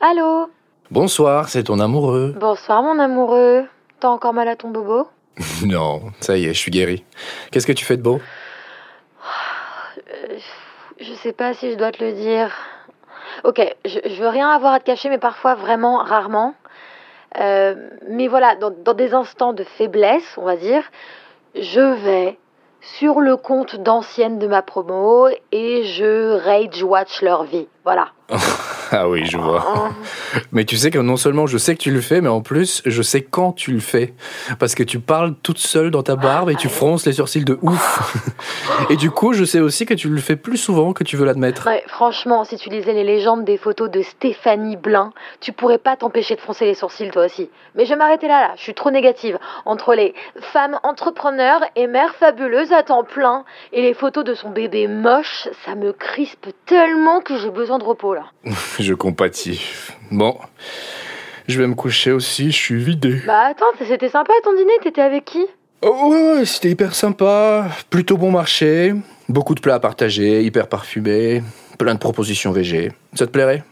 Allô Bonsoir, c'est ton amoureux. Bonsoir mon amoureux. T'as encore mal à ton bobo non, ça y est, je suis guéri. Qu'est-ce que tu fais de beau euh, Je sais pas si je dois te le dire. Ok, je, je, veux rien avoir à te cacher, mais parfois, vraiment, rarement. Euh, mais voilà, dans, dans des instants de faiblesse, on va dire, je vais sur le compte d'anciennes de ma promo et je rage watch leur vie. Voilà. ah oui, je vois. Mais tu sais que non seulement je sais que tu le fais, mais en plus, je sais quand tu le fais. Parce que tu parles toute seule dans ta barbe et tu fronces les sourcils de ouf. et du coup, je sais aussi que tu le fais plus souvent que tu veux l'admettre. Ouais, franchement, si tu lisais les légendes des photos de Stéphanie Blin, tu pourrais pas t'empêcher de froncer les sourcils toi aussi. Mais je vais m'arrêter là, là. Je suis trop négative. Entre les femmes entrepreneurs et mères fabuleuses à temps plein et les photos de son bébé moche, ça me crispe tellement que j'ai besoin de repos là. Je compatis. Bon, je vais me coucher aussi, je suis vidé. Bah attends, c'était sympa ton dîner, t'étais avec qui? Oh ouais, c'était hyper sympa, plutôt bon marché, beaucoup de plats à partager, hyper parfumé, plein de propositions VG. Ça te plairait?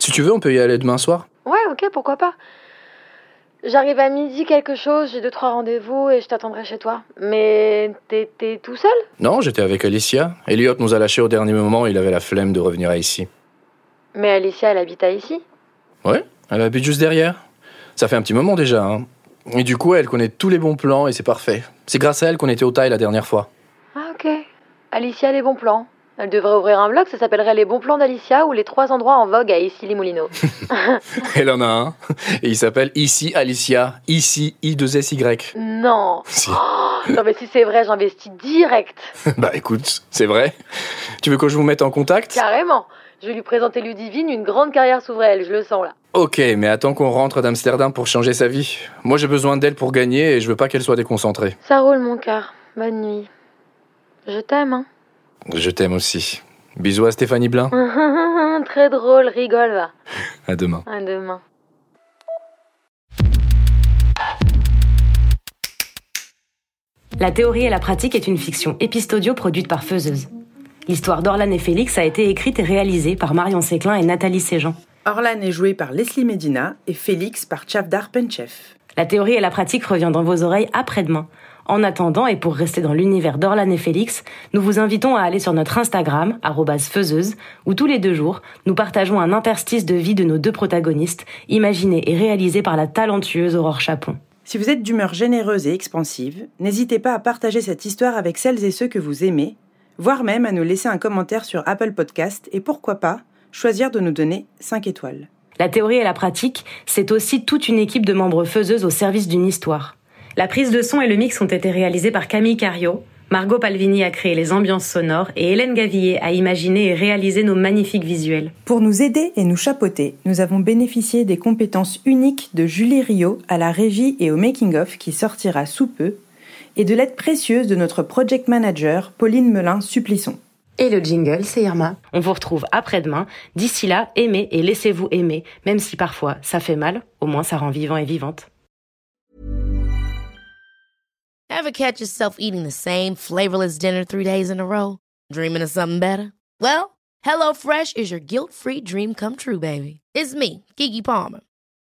Si tu veux, on peut y aller demain soir Ouais, ok, pourquoi pas. J'arrive à midi quelque chose, j'ai deux trois rendez-vous et je t'attendrai chez toi. Mais t'étais tout seul? Non, j'étais avec Alicia. Elliot nous a lâchés au dernier moment, il avait la flemme de revenir à ici. Mais Alicia, elle habite à ici Ouais, elle habite juste derrière. Ça fait un petit moment déjà. Hein. Et du coup, elle connaît tous les bons plans et c'est parfait. C'est grâce à elle qu'on était au taille la dernière fois. Ah ok. Alicia, les bons plans. Elle devrait ouvrir un blog, ça s'appellerait Les bons plans d'Alicia ou les trois endroits en vogue à Issy-les-Moulineaux. Elle en a un. Et il s'appelle Ici Alicia. Ici I2SY. Non. Si. Oh, non mais si c'est vrai, j'investis direct. bah écoute, c'est vrai. Tu veux que je vous mette en contact? Carrément. Je vais lui présenter Ludivine, une grande carrière s'ouvre elle, je le sens là. Ok, mais attends qu'on rentre d'Amsterdam pour changer sa vie. Moi j'ai besoin d'elle pour gagner et je veux pas qu'elle soit déconcentrée. Ça roule mon cœur. Bonne nuit. Je t'aime, hein. Je t'aime aussi. Bisous à Stéphanie Blin. Très drôle, rigole va. À demain. À demain. La théorie et la pratique est une fiction épistodio produite par Feuzeuse. L'histoire d'Orlan et Félix a été écrite et réalisée par Marion Séclin et Nathalie Séjean. Orlan est joué par Leslie Medina et Félix par Chavdar Penchev. La théorie et la pratique revient dans vos oreilles après-demain. En attendant, et pour rester dans l'univers d'Orlan et Félix, nous vous invitons à aller sur notre Instagram, faiseuse, où tous les deux jours, nous partageons un interstice de vie de nos deux protagonistes, imaginé et réalisé par la talentueuse Aurore Chapon. Si vous êtes d'humeur généreuse et expansive, n'hésitez pas à partager cette histoire avec celles et ceux que vous aimez voire même à nous laisser un commentaire sur Apple Podcast et pourquoi pas choisir de nous donner 5 étoiles. La théorie et la pratique, c'est aussi toute une équipe de membres faiseuses au service d'une histoire. La prise de son et le mix ont été réalisés par Camille Cario, Margot Palvini a créé les ambiances sonores et Hélène Gavillier a imaginé et réalisé nos magnifiques visuels. Pour nous aider et nous chapeauter, nous avons bénéficié des compétences uniques de Julie Rio à la régie et au making-of qui sortira sous peu et de l'aide précieuse de notre project manager, Pauline Melin-Supplisson. Et le jingle, c'est Irma. On vous retrouve après-demain. D'ici là, aimez et laissez-vous aimer, même si parfois ça fait mal, au moins ça rend vivant et vivante. Ever catch yourself eating the same flavorless dinner three days in a row? Dreaming of something better? Well, HelloFresh is your guilt-free dream come true, baby. It's me, Kiki Palmer.